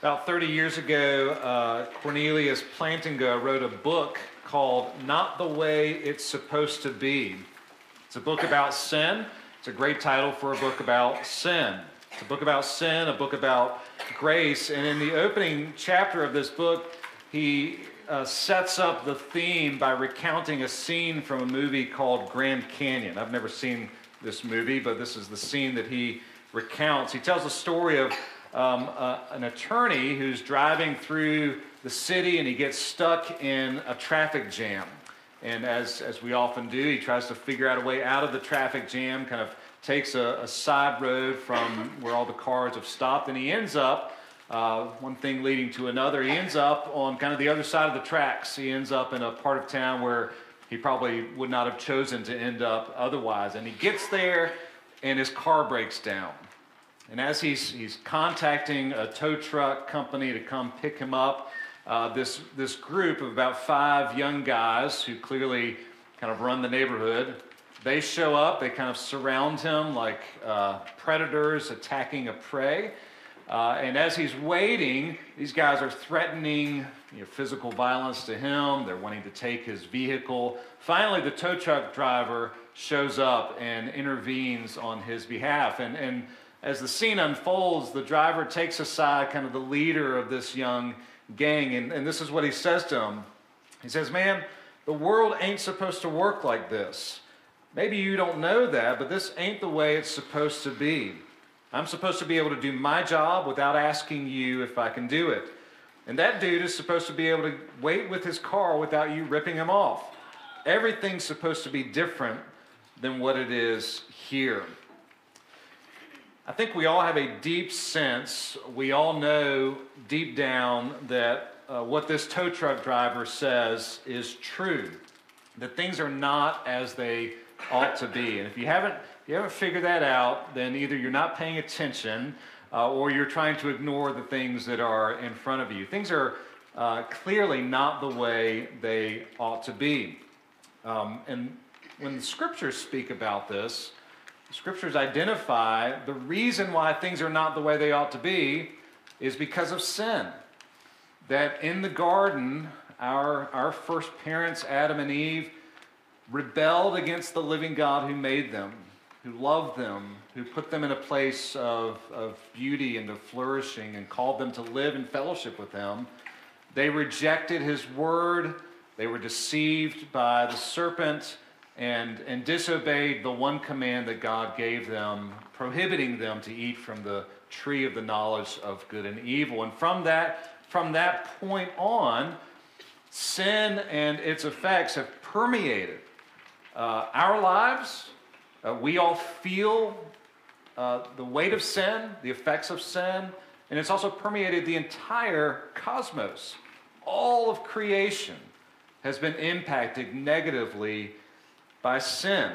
About 30 years ago, uh, Cornelius Plantinga wrote a book called Not the Way It's Supposed to Be. It's a book about sin. It's a great title for a book about sin. It's a book about sin, a book about grace. And in the opening chapter of this book, he uh, sets up the theme by recounting a scene from a movie called Grand Canyon. I've never seen this movie, but this is the scene that he recounts. He tells a story of um, uh, an attorney who's driving through the city and he gets stuck in a traffic jam. And as, as we often do, he tries to figure out a way out of the traffic jam, kind of takes a, a side road from where all the cars have stopped, and he ends up, uh, one thing leading to another, he ends up on kind of the other side of the tracks. He ends up in a part of town where he probably would not have chosen to end up otherwise. And he gets there, and his car breaks down. And as he's, he's contacting a tow truck company to come pick him up, uh, this, this group of about five young guys who clearly kind of run the neighborhood, they show up, they kind of surround him like uh, predators attacking a prey. Uh, and as he's waiting, these guys are threatening you know, physical violence to him. They're wanting to take his vehicle. Finally, the tow truck driver shows up and intervenes on his behalf. And, and as the scene unfolds, the driver takes aside kind of the leader of this young gang, and, and this is what he says to him. He says, Man, the world ain't supposed to work like this. Maybe you don't know that, but this ain't the way it's supposed to be. I'm supposed to be able to do my job without asking you if I can do it. And that dude is supposed to be able to wait with his car without you ripping him off. Everything's supposed to be different than what it is here. I think we all have a deep sense, we all know deep down that uh, what this tow truck driver says is true, that things are not as they ought to be. And if you haven't, if you haven't figured that out, then either you're not paying attention uh, or you're trying to ignore the things that are in front of you. Things are uh, clearly not the way they ought to be. Um, and when the scriptures speak about this, scriptures identify the reason why things are not the way they ought to be is because of sin. That in the garden, our, our first parents, Adam and Eve, rebelled against the living God who made them, who loved them, who put them in a place of, of beauty and of flourishing and called them to live in fellowship with Him. They rejected His word, they were deceived by the serpent and, and disobeyed the one command that God gave them, prohibiting them to eat from the tree of the knowledge of good and evil. And from that, from that point on, sin and its effects have permeated uh, our lives. Uh, we all feel uh, the weight of sin, the effects of sin, and it's also permeated the entire cosmos. All of creation has been impacted negatively by sin.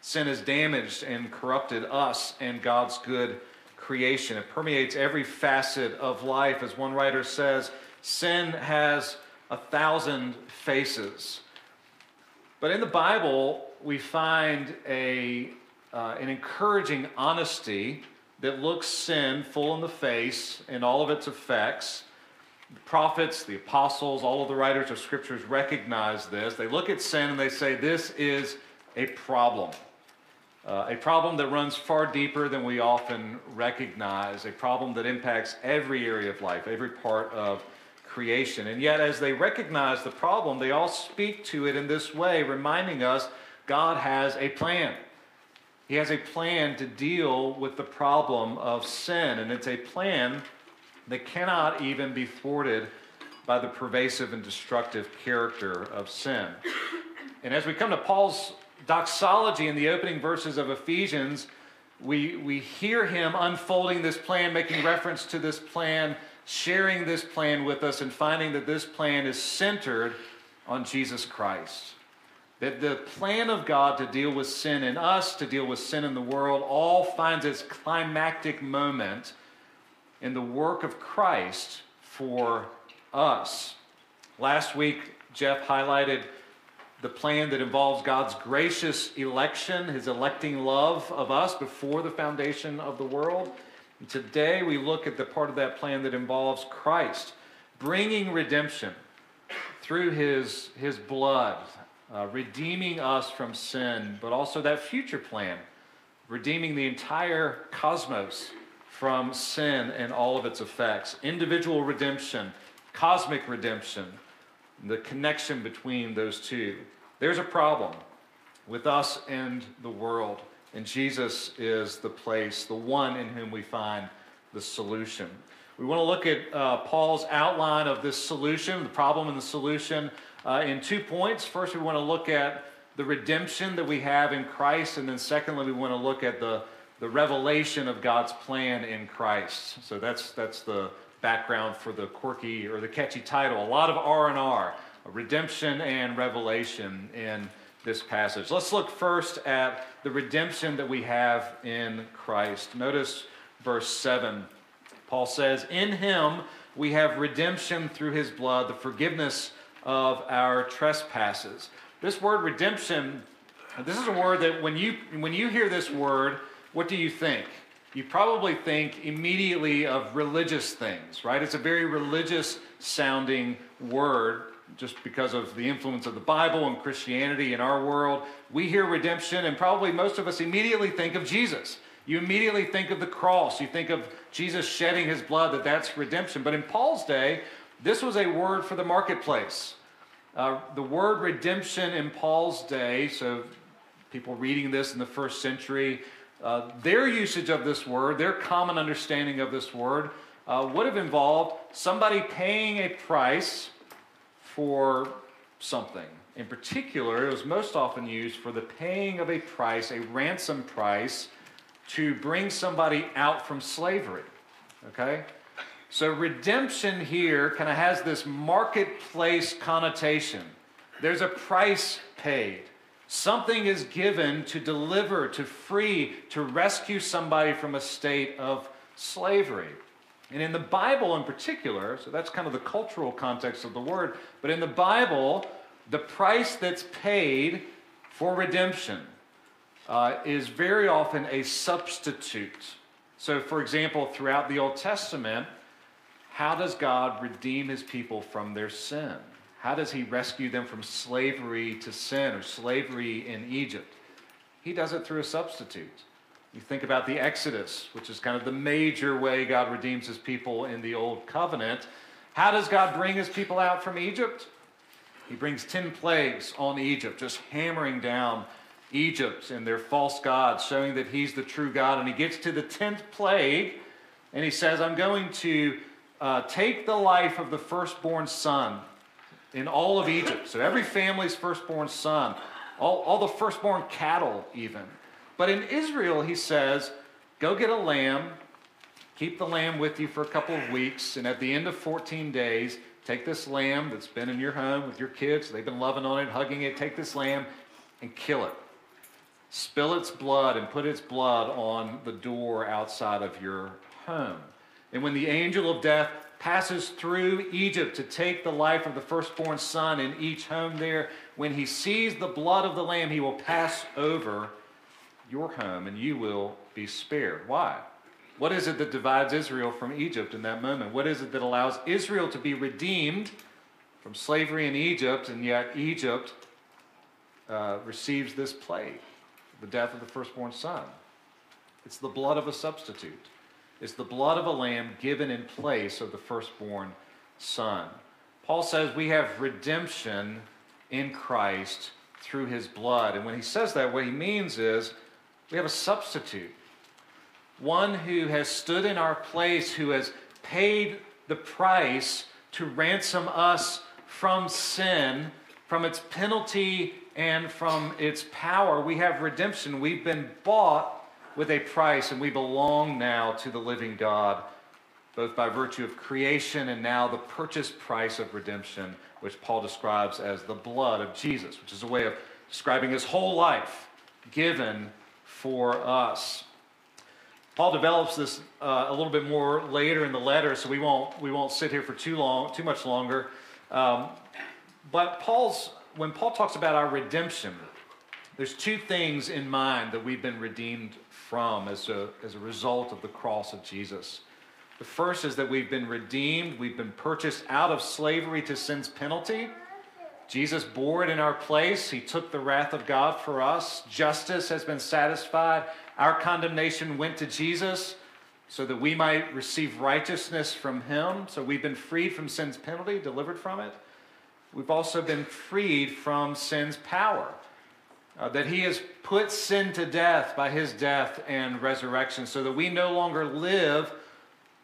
Sin has damaged and corrupted us and God's good creation. It permeates every facet of life. As one writer says, sin has a thousand faces. But in the Bible, we find a, uh, an encouraging honesty that looks sin full in the face in all of its effects the prophets, the apostles, all of the writers of scriptures recognize this. They look at sin and they say, this is a problem. Uh, a problem that runs far deeper than we often recognize, a problem that impacts every area of life, every part of creation. And yet, as they recognize the problem, they all speak to it in this way, reminding us God has a plan. He has a plan to deal with the problem of sin, and it's a plan that cannot even be thwarted by the pervasive and destructive character of sin. And as we come to Paul's doxology in the opening verses of Ephesians, we, we hear him unfolding this plan, making reference to this plan, sharing this plan with us, and finding that this plan is centered on Jesus Christ. That the plan of God to deal with sin in us, to deal with sin in the world, all finds its climactic moment in the work of Christ for us. Last week, Jeff highlighted the plan that involves God's gracious election, his electing love of us before the foundation of the world. And today we look at the part of that plan that involves Christ bringing redemption through his, his blood, uh, redeeming us from sin, but also that future plan, redeeming the entire cosmos from sin and all of its effects. Individual redemption, cosmic redemption, the connection between those two. There's a problem with us and the world, and Jesus is the place, the one in whom we find the solution. We want to look at uh, Paul's outline of this solution, the problem and the solution, uh, in two points. First, we want to look at the redemption that we have in Christ, and then secondly, we want to look at the, the revelation of God's plan in Christ. So that's, that's the background for the quirky or the catchy title. A lot of R and R, redemption and revelation in this passage. Let's look first at the redemption that we have in Christ. Notice verse 7. Paul says, In him we have redemption through his blood, the forgiveness of our trespasses. This word redemption, this is a word that when you when you hear this word, what do you think? You probably think immediately of religious things, right? It's a very religious sounding word just because of the influence of the Bible and Christianity in our world. We hear redemption, and probably most of us immediately think of Jesus. You immediately think of the cross. You think of Jesus shedding his blood, that that's redemption. But in Paul's day, this was a word for the marketplace. Uh, the word redemption in Paul's day, so people reading this in the first century, uh, their usage of this word, their common understanding of this word, uh, would have involved somebody paying a price for something. In particular, it was most often used for the paying of a price, a ransom price, to bring somebody out from slavery. Okay? So redemption here kind of has this marketplace connotation. There's a price paid. Something is given to deliver, to free, to rescue somebody from a state of slavery. And in the Bible in particular, so that's kind of the cultural context of the word, but in the Bible, the price that's paid for redemption uh, is very often a substitute. So, for example, throughout the Old Testament, how does God redeem his people from their sin? How does he rescue them from slavery to sin or slavery in Egypt? He does it through a substitute. You think about the Exodus, which is kind of the major way God redeems his people in the Old Covenant. How does God bring his people out from Egypt? He brings 10 plagues on Egypt, just hammering down Egypt and their false gods, showing that he's the true God. And he gets to the 10th plague and he says, I'm going to uh, take the life of the firstborn son in all of Egypt. So every family's firstborn son, all, all the firstborn cattle, even. But in Israel, he says, go get a lamb, keep the lamb with you for a couple of weeks, and at the end of 14 days, take this lamb that's been in your home with your kids, they've been loving on it, hugging it, take this lamb and kill it. Spill its blood and put its blood on the door outside of your home. And when the angel of death passes through Egypt to take the life of the firstborn son in each home there, when he sees the blood of the lamb, he will pass over your home and you will be spared. Why? What is it that divides Israel from Egypt in that moment? What is it that allows Israel to be redeemed from slavery in Egypt, and yet Egypt uh, receives this plague, the death of the firstborn son? It's the blood of a substitute is the blood of a lamb given in place of the firstborn son. Paul says we have redemption in Christ through his blood. And when he says that, what he means is we have a substitute, one who has stood in our place, who has paid the price to ransom us from sin, from its penalty, and from its power. We have redemption. We've been bought with a price, and we belong now to the living God, both by virtue of creation and now the purchase price of redemption, which Paul describes as the blood of Jesus, which is a way of describing his whole life given for us. Paul develops this uh, a little bit more later in the letter, so we won't we won't sit here for too long, too much longer. Um, but Paul's when Paul talks about our redemption, there's two things in mind that we've been redeemed from as a, as a result of the cross of Jesus. The first is that we've been redeemed, we've been purchased out of slavery to sin's penalty. Jesus bore it in our place. He took the wrath of God for us. Justice has been satisfied. Our condemnation went to Jesus so that we might receive righteousness from him. So we've been freed from sin's penalty, delivered from it. We've also been freed from sin's power. Uh, that he has put sin to death by his death and resurrection so that we no longer live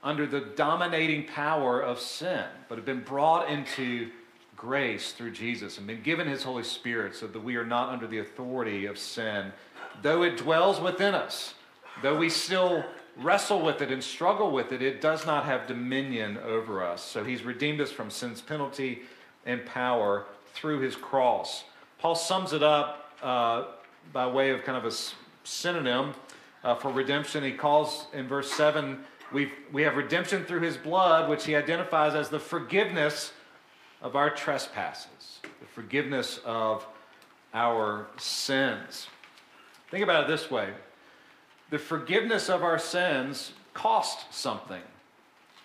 under the dominating power of sin, but have been brought into grace through Jesus and been given his Holy Spirit so that we are not under the authority of sin. Though it dwells within us, though we still wrestle with it and struggle with it, it does not have dominion over us. So he's redeemed us from sin's penalty and power through his cross. Paul sums it up by way of kind of a synonym uh, for redemption. He calls in verse 7 we we have redemption through his blood, which he identifies as the forgiveness of our trespasses, the forgiveness of our sins. Think about it this way the forgiveness of our sins cost something.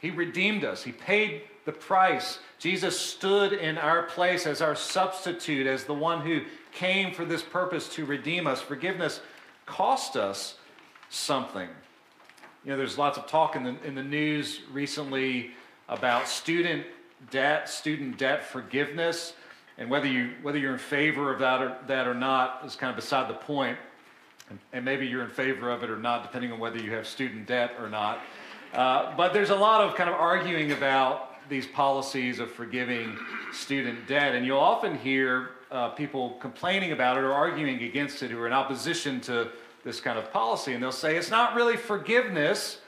He redeemed us, He paid the price. Jesus stood in our place as our substitute, as the one who came for this purpose to redeem us. Forgiveness cost us something. You know, there's lots of talk in the, in the news recently about student debt, student debt forgiveness, and whether you whether you're in favor of that or that or not is kind of beside the point. And, and maybe you're in favor of it or not, depending on whether you have student debt or not. Uh, but there's a lot of kind of arguing about these policies of forgiving student debt, and you'll often hear uh, people complaining about it or arguing against it who are in opposition to this kind of policy, and they'll say it's not really forgiveness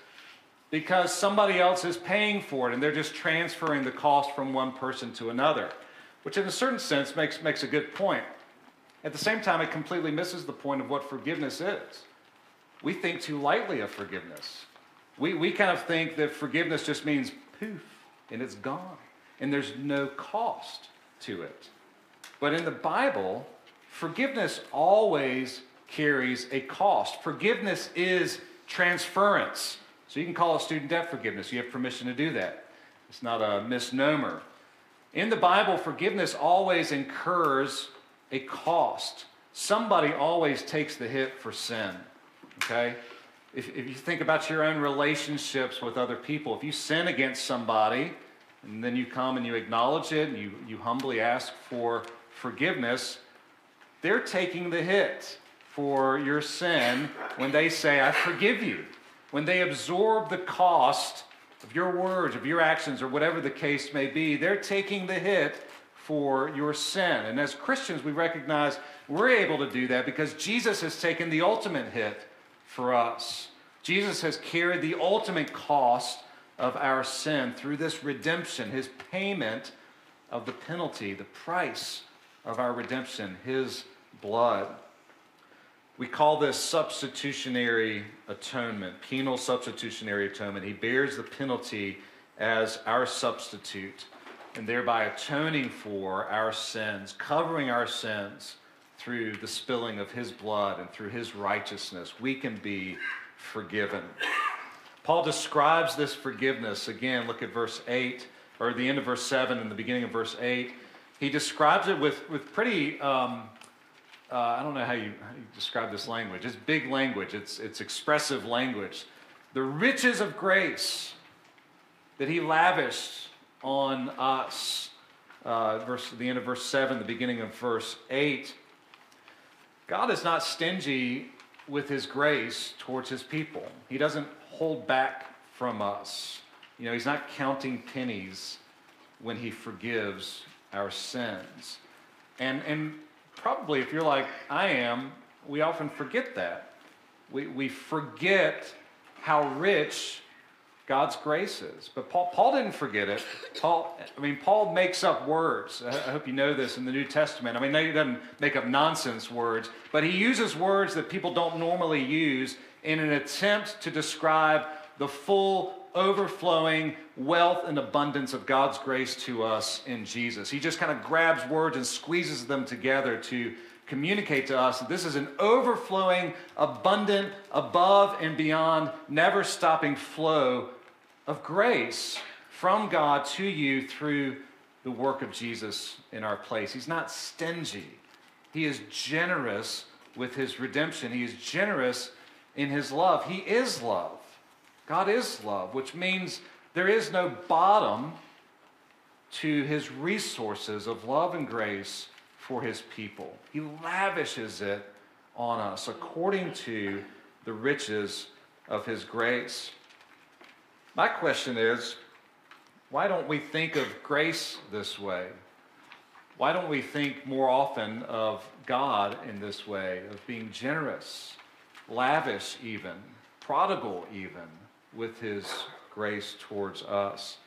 because somebody else is paying for it and they're just transferring the cost from one person to another, which in a certain sense makes, makes a good point. At the same time, it completely misses the point of what forgiveness is. We think too lightly of forgiveness. We, we kind of think that forgiveness just means poof and it's gone and there's no cost to it. But in the Bible, forgiveness always carries a cost. Forgiveness is transference. So you can call it student debt forgiveness. You have permission to do that. It's not a misnomer. In the Bible, forgiveness always incurs a cost. Somebody always takes the hit for sin. Okay? If, if you think about your own relationships with other people, if you sin against somebody and then you come and you acknowledge it and you, you humbly ask for forgiveness, they're taking the hit for your sin when they say, I forgive you when they absorb the cost of your words, of your actions, or whatever the case may be, they're taking the hit for your sin. And as Christians, we recognize we're able to do that because Jesus has taken the ultimate hit for us. Jesus has carried the ultimate cost of our sin through this redemption, his payment of the penalty, the price of our redemption, his blood. We call this substitutionary atonement, penal substitutionary atonement. He bears the penalty as our substitute and thereby atoning for our sins, covering our sins through the spilling of his blood and through his righteousness. We can be forgiven. Paul describes this forgiveness again. Look at verse 8, or the end of verse 7 and the beginning of verse 8. He describes it with, with pretty um, uh, I don't know how you, how you describe this language. It's big language, it's, it's expressive language. The riches of grace that he lavished on us. Uh, verse, the end of verse 7, the beginning of verse 8. God is not stingy with his grace towards his people. He doesn't hold back from us. You know, he's not counting pennies when he forgives our sins. And, and probably, if you're like I am, we often forget that. We, we forget how rich God's grace is. But Paul, Paul didn't forget it. Paul, I mean, Paul makes up words. I, I hope you know this in the New Testament. I mean, he doesn't make up nonsense words, but he uses words that people don't normally use in an attempt to describe the full overflowing wealth and abundance of God's grace to us in Jesus. He just kind of grabs words and squeezes them together to communicate to us that this is an overflowing, abundant, above and beyond, never stopping flow of grace from God to you through the work of Jesus in our place. He's not stingy, He is generous with His redemption, He is generous in His love. He is love. God is love, which means there is no bottom to His resources of love and grace for His people. He lavishes it on us according to the riches of His grace. My question is why don't we think of grace this way? Why don't we think more often of God in this way, of being generous, lavish, even, prodigal, even, with His grace towards us?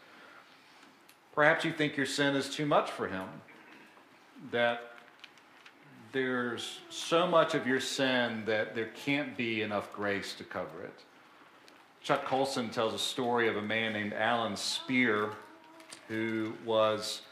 Perhaps you think your sin is too much for Him, that there's so much of your sin that there can't be enough grace to cover it. Chuck Colson tells a story of a man named Alan Speer who was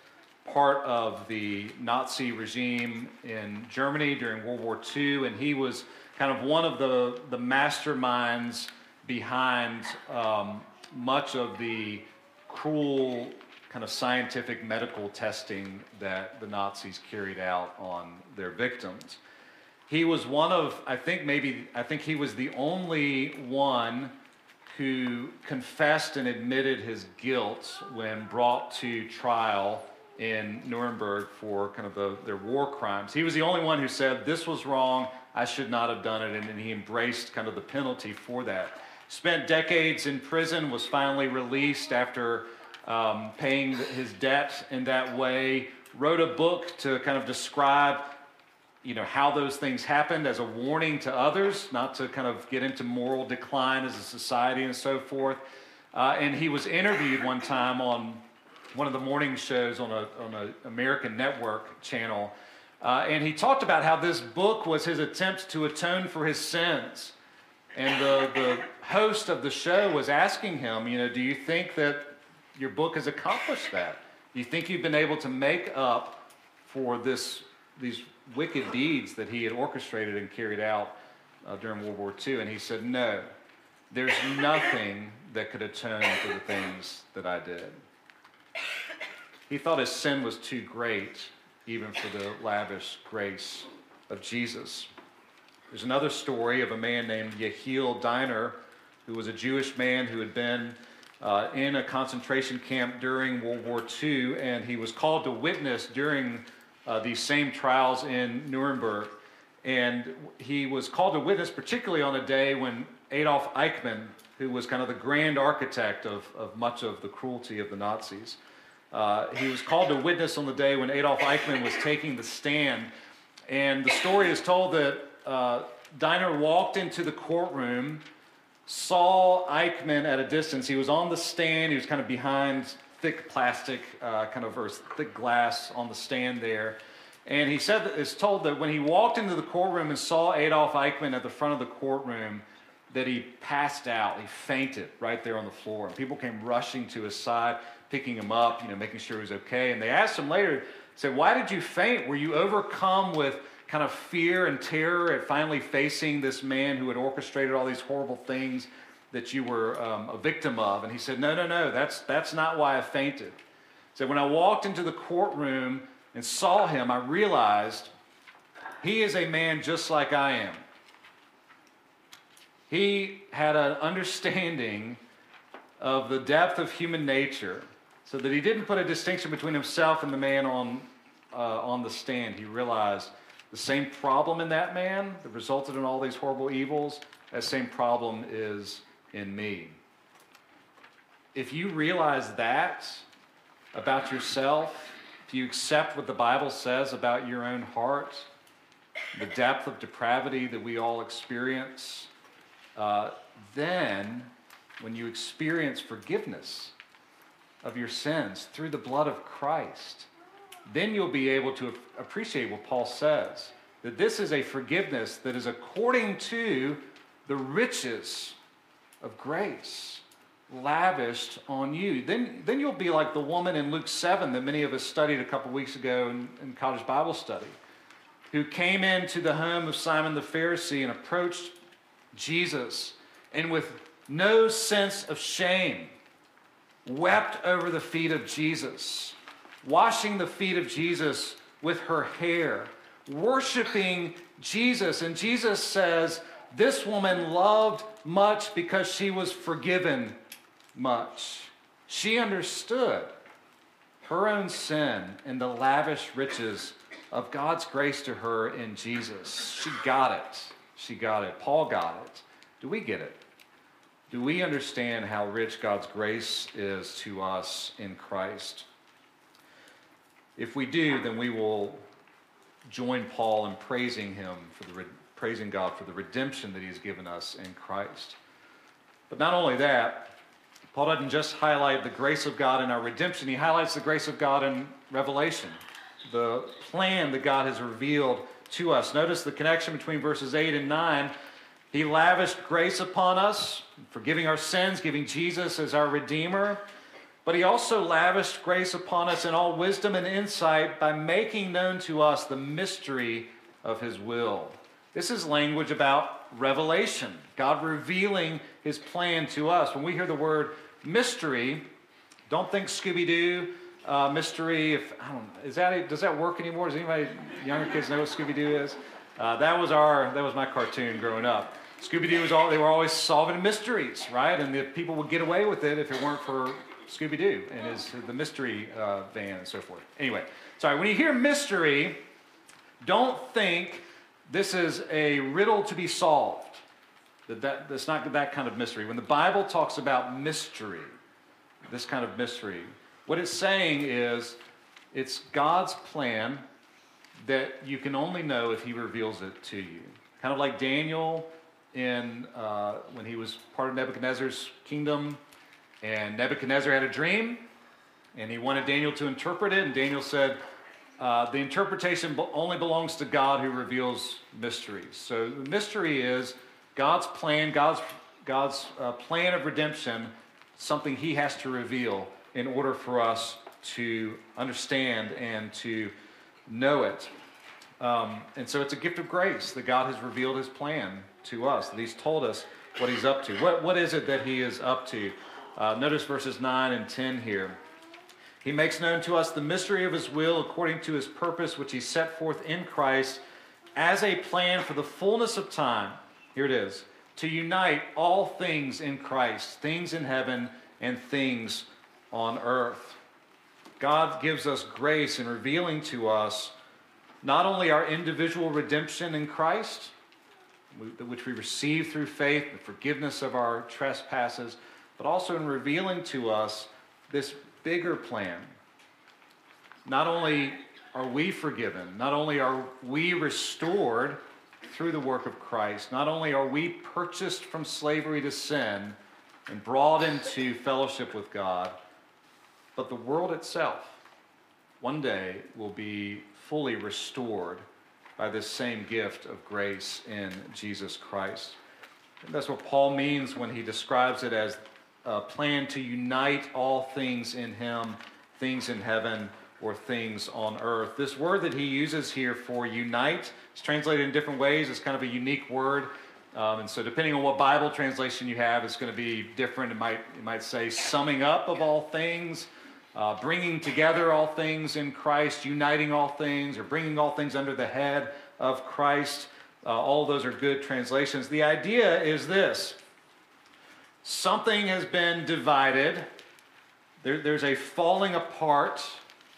part of the Nazi regime in Germany during World War II, and he was kind of one of the, the masterminds behind um, much of the cruel kind of scientific medical testing that the Nazis carried out on their victims. He was one of, I think maybe, I think he was the only one who confessed and admitted his guilt when brought to trial in Nuremberg for kind of the, their war crimes. He was the only one who said, This was wrong, I should not have done it, and, and he embraced kind of the penalty for that. Spent decades in prison, was finally released after um, paying his debt in that way, wrote a book to kind of describe you know, how those things happened as a warning to others, not to kind of get into moral decline as a society and so forth. Uh, and he was interviewed one time on one of the morning shows on a on an American network channel, uh, and he talked about how this book was his attempt to atone for his sins. And the, the host of the show was asking him, you know, do you think that your book has accomplished that? Do you think you've been able to make up for this these wicked deeds that he had orchestrated and carried out uh, during World War II. And he said, No, there's nothing that could atone for the things that I did. He thought his sin was too great, even for the lavish grace of Jesus. There's another story of a man named Yehiel Dinur, who was a Jewish man who had been uh, in a concentration camp during World War II, and he was called to witness during uh, these same trials in Nuremberg. And he was called to witness, particularly on a day when Adolf Eichmann, who was kind of the grand architect of, of much of the cruelty of the Nazis, uh, he was called to witness on the day when Adolf Eichmann was taking the stand. And the story is told that uh, Dinur walked into the courtroom, saw Eichmann at a distance. He was on the stand, he was kind of behind thick plastic, uh, kind of or thick glass on the stand there. And he said that it's told that when he walked into the courtroom and saw Adolf Eichmann at the front of the courtroom, that he passed out. He fainted right there on the floor. And people came rushing to his side, picking him up, you know, making sure he was okay. And they asked him later, said, Why did you faint? Were you overcome with kind of fear and terror at finally facing this man who had orchestrated all these horrible things that you were um, a victim of? And he said, No, no, no, that's, that's not why I fainted. He said, When I walked into the courtroom and saw him, I realized he is a man just like I am. He had an understanding of the depth of human nature so that he didn't put a distinction between himself and the man on, uh, on the stand. He realized the same problem in that man that resulted in all these horrible evils, that same problem is in me. If you realize that about yourself, if you accept what the Bible says about your own heart, the depth of depravity that we all experience, uh, then when you experience forgiveness of your sins through the blood of Christ, then you'll be able to appreciate what Paul says that this is a forgiveness that is according to the riches of grace lavished on you. Then, then you'll be like the woman in Luke 7 that many of us studied a couple weeks ago in, in college Bible study. who came into the home of Simon the Pharisee and approached Jesus and with no sense of shame wept over the feet of Jesus, washing the feet of Jesus with her hair, worshiping Jesus. And Jesus says, This woman loved much because she was forgiven much. She understood her own sin and the lavish riches of God's grace to her in Jesus. She got it. She got it. Paul got it. Do we get it? Do we understand how rich God's grace is to us in Christ? If we do, then we will join Paul in praising him for the praising God for the redemption that he's given us in Christ. But not only that, Paul doesn't just highlight the grace of God in our redemption, he highlights the grace of God in Revelation, the plan that God has revealed to us. Notice the connection between verses 8 and 9. He lavished grace upon us, forgiving our sins, giving Jesus as our Redeemer. But he also lavished grace upon us in all wisdom and insight by making known to us the mystery of his will. This is language about revelation, God revealing his plan to us. When we hear the word mystery, don't think Scooby Doo. Uh, mystery, if I don't know, is that does that work anymore? Does anybody younger kids know what Scooby Doo is? Uh, that was our that was my cartoon growing up. Scooby Doo was all they were always solving mysteries, right? And the people would get away with it if it weren't for Scooby Doo and his the mystery uh, van and so forth. Anyway, sorry. When you hear mystery, don't think this is a riddle to be solved. That, that that's not that kind of mystery. When the Bible talks about mystery, this kind of mystery, what it's saying is it's God's plan that you can only know if He reveals it to you. Kind of like Daniel in uh, when he was part of Nebuchadnezzar's kingdom, and Nebuchadnezzar had a dream, and he wanted Daniel to interpret it, and Daniel said, uh, "The interpretation only belongs to God, who reveals mysteries." So the mystery is God's plan, God's God's uh, plan of redemption, something He has to reveal in order for us to understand and to know it. Um, and so it's a gift of grace that God has revealed His plan to us, that He's told us what He's up to. What, what is it that He is up to? Uh, notice verses 9 and 10 here. He makes known to us the mystery of His will according to His purpose, which He set forth in Christ as a plan for the fullness of time. Here it is to unite all things in Christ, things in heaven and things on earth. God gives us grace in revealing to us not only our individual redemption in Christ, which we receive through faith, the forgiveness of our trespasses, but also in revealing to us this bigger plan. Not only are we forgiven, not only are we restored through the work of Christ, not only are we purchased from slavery to sin and brought into fellowship with God, but the world itself one day will be fully restored by this same gift of grace in Jesus Christ. And that's what Paul means when he describes it as a plan to unite all things in him, things in heaven or things on earth. This word that he uses here for unite is translated in different ways. It's kind of a unique word. Um, and so, depending on what Bible translation you have, it's going to be different. It might, it might say summing up of all things, uh, bringing together all things in Christ, uniting all things, or bringing all things under the head of Christ. Uh, all those are good translations. The idea is this something has been divided, there, there's a falling apart,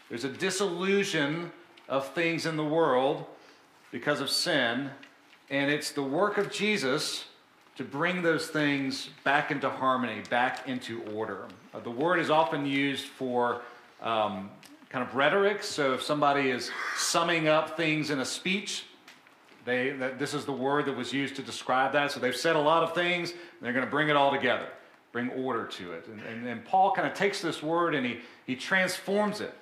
there's a disillusion of things in the world because of sin, and it's the work of Jesus to bring those things back into harmony, back into order. Uh, the word is often used for um, kind of rhetoric. So if somebody is summing up things in a speech, they, that, this is the word that was used to describe that. So they've said a lot of things, they're going to bring it all together, bring order to it. And, and, and Paul kind of takes this word and he, he transforms it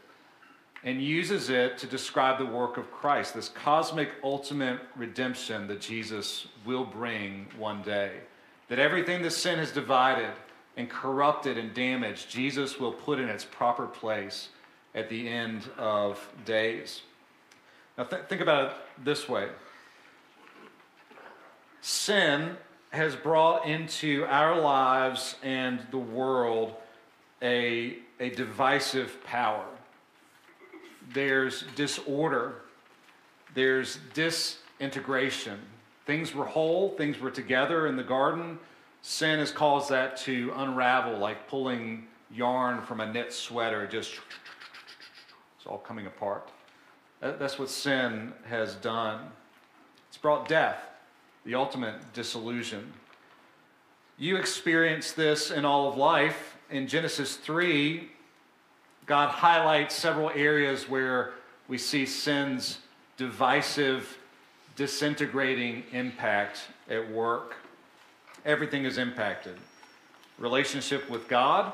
and uses it to describe the work of Christ, this cosmic ultimate redemption that Jesus will bring one day. That everything that sin has divided and corrupted and damaged, Jesus will put in its proper place at the end of days. Now, th- think about it this way sin has brought into our lives and the world a, a divisive power. There's disorder, there's disintegration. Things were whole, things were together in the garden. Sin has caused that to unravel like pulling yarn from a knit sweater, just it's all coming apart. That's what sin has done. It's brought death, the ultimate disillusion. You experience this in all of life. In Genesis 3, God highlights several areas where we see sin's divisive, disintegrating impact at work. Everything is impacted. Relationship with God,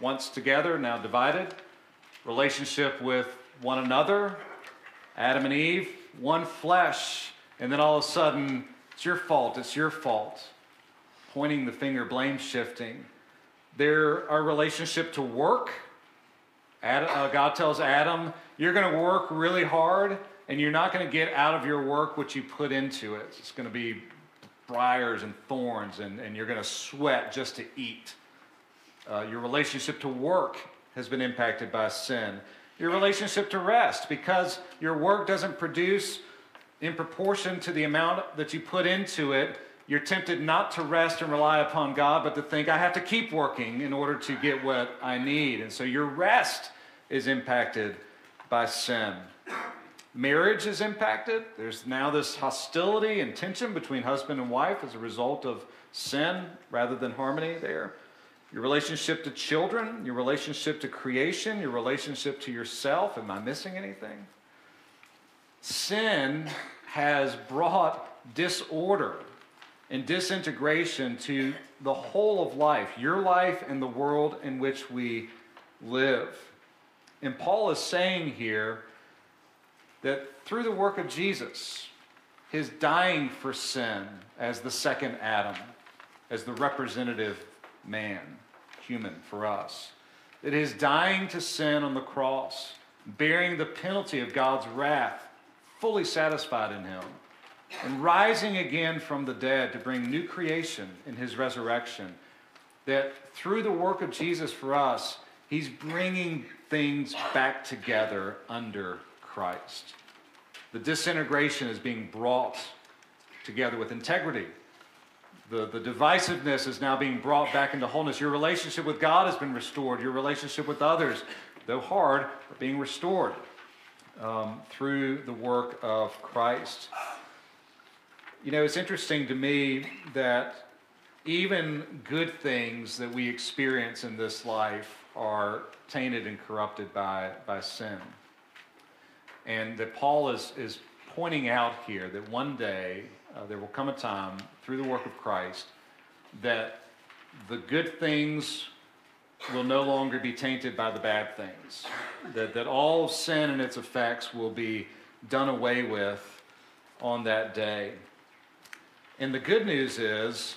once together, now divided. Relationship with one another, Adam and Eve, one flesh. And then all of a sudden, it's your fault, it's your fault. Pointing the finger, blame shifting. There, our relationship to work. Adam, uh, God tells Adam, You're going to work really hard, and you're not going to get out of your work what you put into it. It's going to be briars and thorns, and, and you're going to sweat just to eat. Uh, your relationship to work has been impacted by sin. Your relationship to rest, because your work doesn't produce in proportion to the amount that you put into it, you're tempted not to rest and rely upon God, but to think, I have to keep working in order to get what I need. And so your rest is impacted by sin. Marriage is impacted. There's now this hostility and tension between husband and wife as a result of sin rather than harmony there. Your relationship to children, your relationship to creation, your relationship to yourself. Am I missing anything? Sin has brought disorder and disintegration to the whole of life, your life and the world in which we live. And Paul is saying here that through the work of Jesus, his dying for sin as the second Adam, as the representative man, human for us, that his dying to sin on the cross, bearing the penalty of God's wrath, fully satisfied in him, and rising again from the dead to bring new creation in his resurrection, that through the work of Jesus for us, he's bringing things back together under Christ. The disintegration is being brought together with integrity. The, the divisiveness is now being brought back into wholeness. Your relationship with God has been restored. Your relationship with others, though hard, are being restored um, through the work of Christ. You know, it's interesting to me that even good things that we experience in this life are tainted and corrupted by, by sin. And that Paul is, is pointing out here that one day uh, there will come a time through the work of Christ that the good things will no longer be tainted by the bad things. That, that all of sin and its effects will be done away with on that day. And the good news is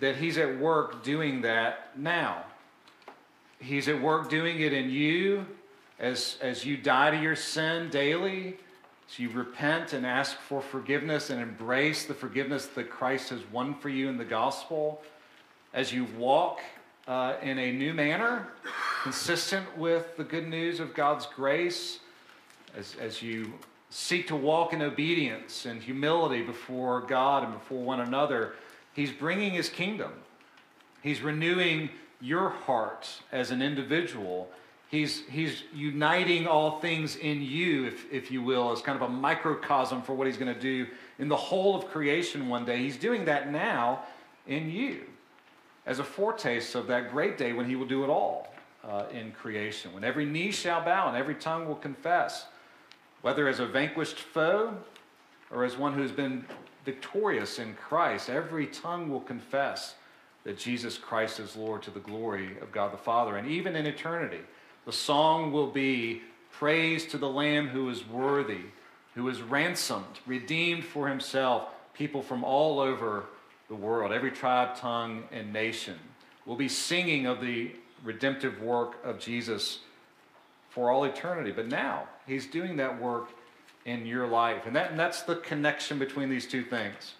that he's at work doing that now. He's at work doing it in you as, as you die to your sin daily, as you repent and ask for forgiveness and embrace the forgiveness that Christ has won for you in the gospel, as you walk uh, in a new manner, consistent with the good news of God's grace, as, as you seek to walk in obedience and humility before God and before one another, He's bringing His kingdom. He's renewing your heart as an individual He's, he's uniting all things in you, if, if you will, as kind of a microcosm for what he's going to do in the whole of creation one day. He's doing that now in you as a foretaste of that great day when he will do it all uh, in creation, when every knee shall bow and every tongue will confess, whether as a vanquished foe or as one who's been victorious in Christ, every tongue will confess that Jesus Christ is Lord to the glory of God the Father. And even in eternity, the song will be Praise to the Lamb who is worthy, who is ransomed, redeemed for himself, people from all over the world, every tribe, tongue, and nation will be singing of the redemptive work of Jesus for all eternity. But now, he's doing that work in your life. And, that, and that's the connection between these two things.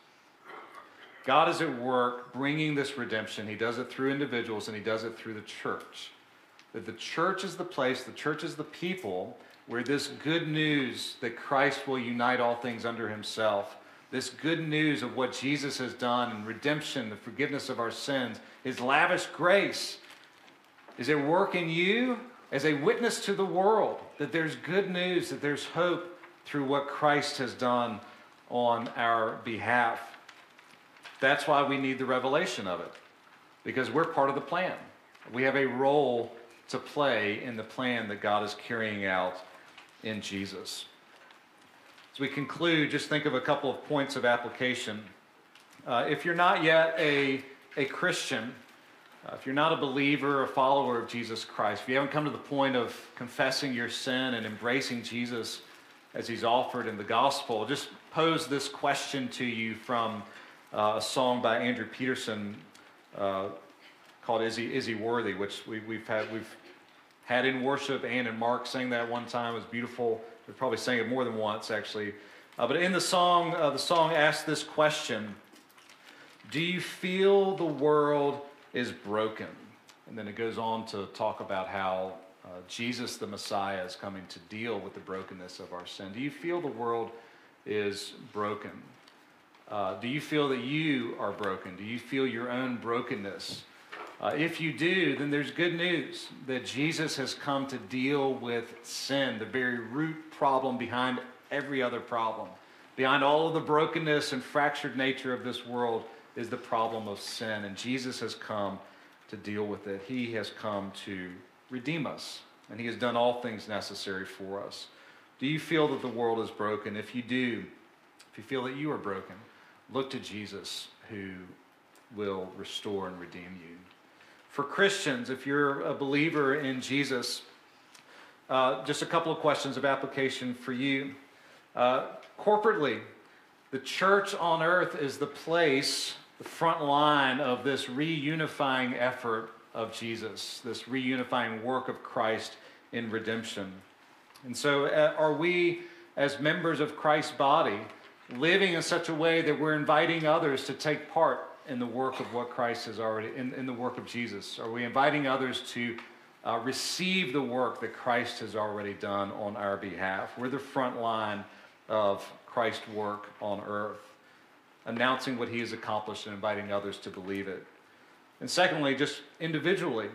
God is at work bringing this redemption. He does it through individuals and he does it through the church. That the church is the place, the church is the people where this good news that Christ will unite all things under himself, this good news of what Jesus has done and redemption, the forgiveness of our sins, his lavish grace, is at work in you as a witness to the world that there's good news, that there's hope through what Christ has done on our behalf. That's why we need the revelation of it, because we're part of the plan. We have a role to play in the plan that God is carrying out in Jesus. As we conclude, just think of a couple of points of application. Uh, if you're not yet a, a Christian, uh, if you're not a believer, a follower of Jesus Christ, if you haven't come to the point of confessing your sin and embracing Jesus as he's offered in the gospel, just pose this question to you from uh, a song by Andrew Peterson uh, called "Is He Is He Worthy," which we, we've had we've had in worship. Ann and Mark sang that one time. It was beautiful. We probably sang it more than once actually. Uh, but in the song, uh, the song asks this question: Do you feel the world is broken? And then it goes on to talk about how uh, Jesus, the Messiah, is coming to deal with the brokenness of our sin. Do you feel the world is broken? Uh, do you feel that you are broken? Do you feel your own brokenness? Uh, if you do, then there's good news that Jesus has come to deal with sin, the very root problem behind every other problem. Behind all of the brokenness and fractured nature of this world is the problem of sin, and Jesus has come to deal with it. He has come to redeem us, and He has done all things necessary for us. Do you feel that the world is broken? If you do, if you feel that you are broken, Look to Jesus who will restore and redeem you. For Christians, if you're a believer in Jesus, uh, just a couple of questions of application for you. Uh, corporately, the church on earth is the place, the front line of this reunifying effort of Jesus, this reunifying work of Christ in redemption. And so, uh, are we, as members of Christ's body, living in such a way that we're inviting others to take part in the work of what Christ has already, in, in the work of Jesus? Are we inviting others to uh, receive the work that Christ has already done on our behalf? We're the front line of Christ's work on earth, announcing what he has accomplished and inviting others to believe it. And secondly, just individually,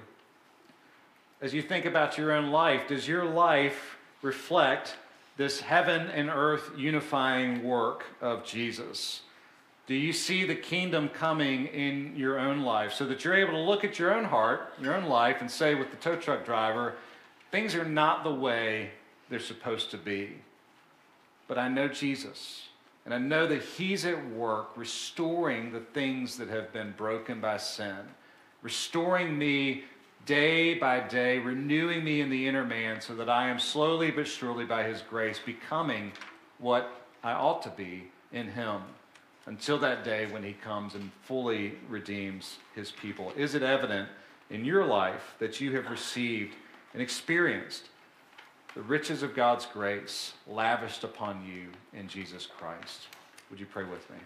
as you think about your own life, does your life reflect this heaven and earth unifying work of Jesus? Do you see the kingdom coming in your own life so that you're able to look at your own heart, your own life, and say with the tow truck driver, things are not the way they're supposed to be? But I know Jesus, and I know that He's at work restoring the things that have been broken by sin, restoring me day by day, renewing me in the inner man so that I am slowly but surely by his grace becoming what I ought to be in him until that day when he comes and fully redeems his people. Is it evident in your life that you have received and experienced the riches of God's grace lavished upon you in Jesus Christ? Would you pray with me?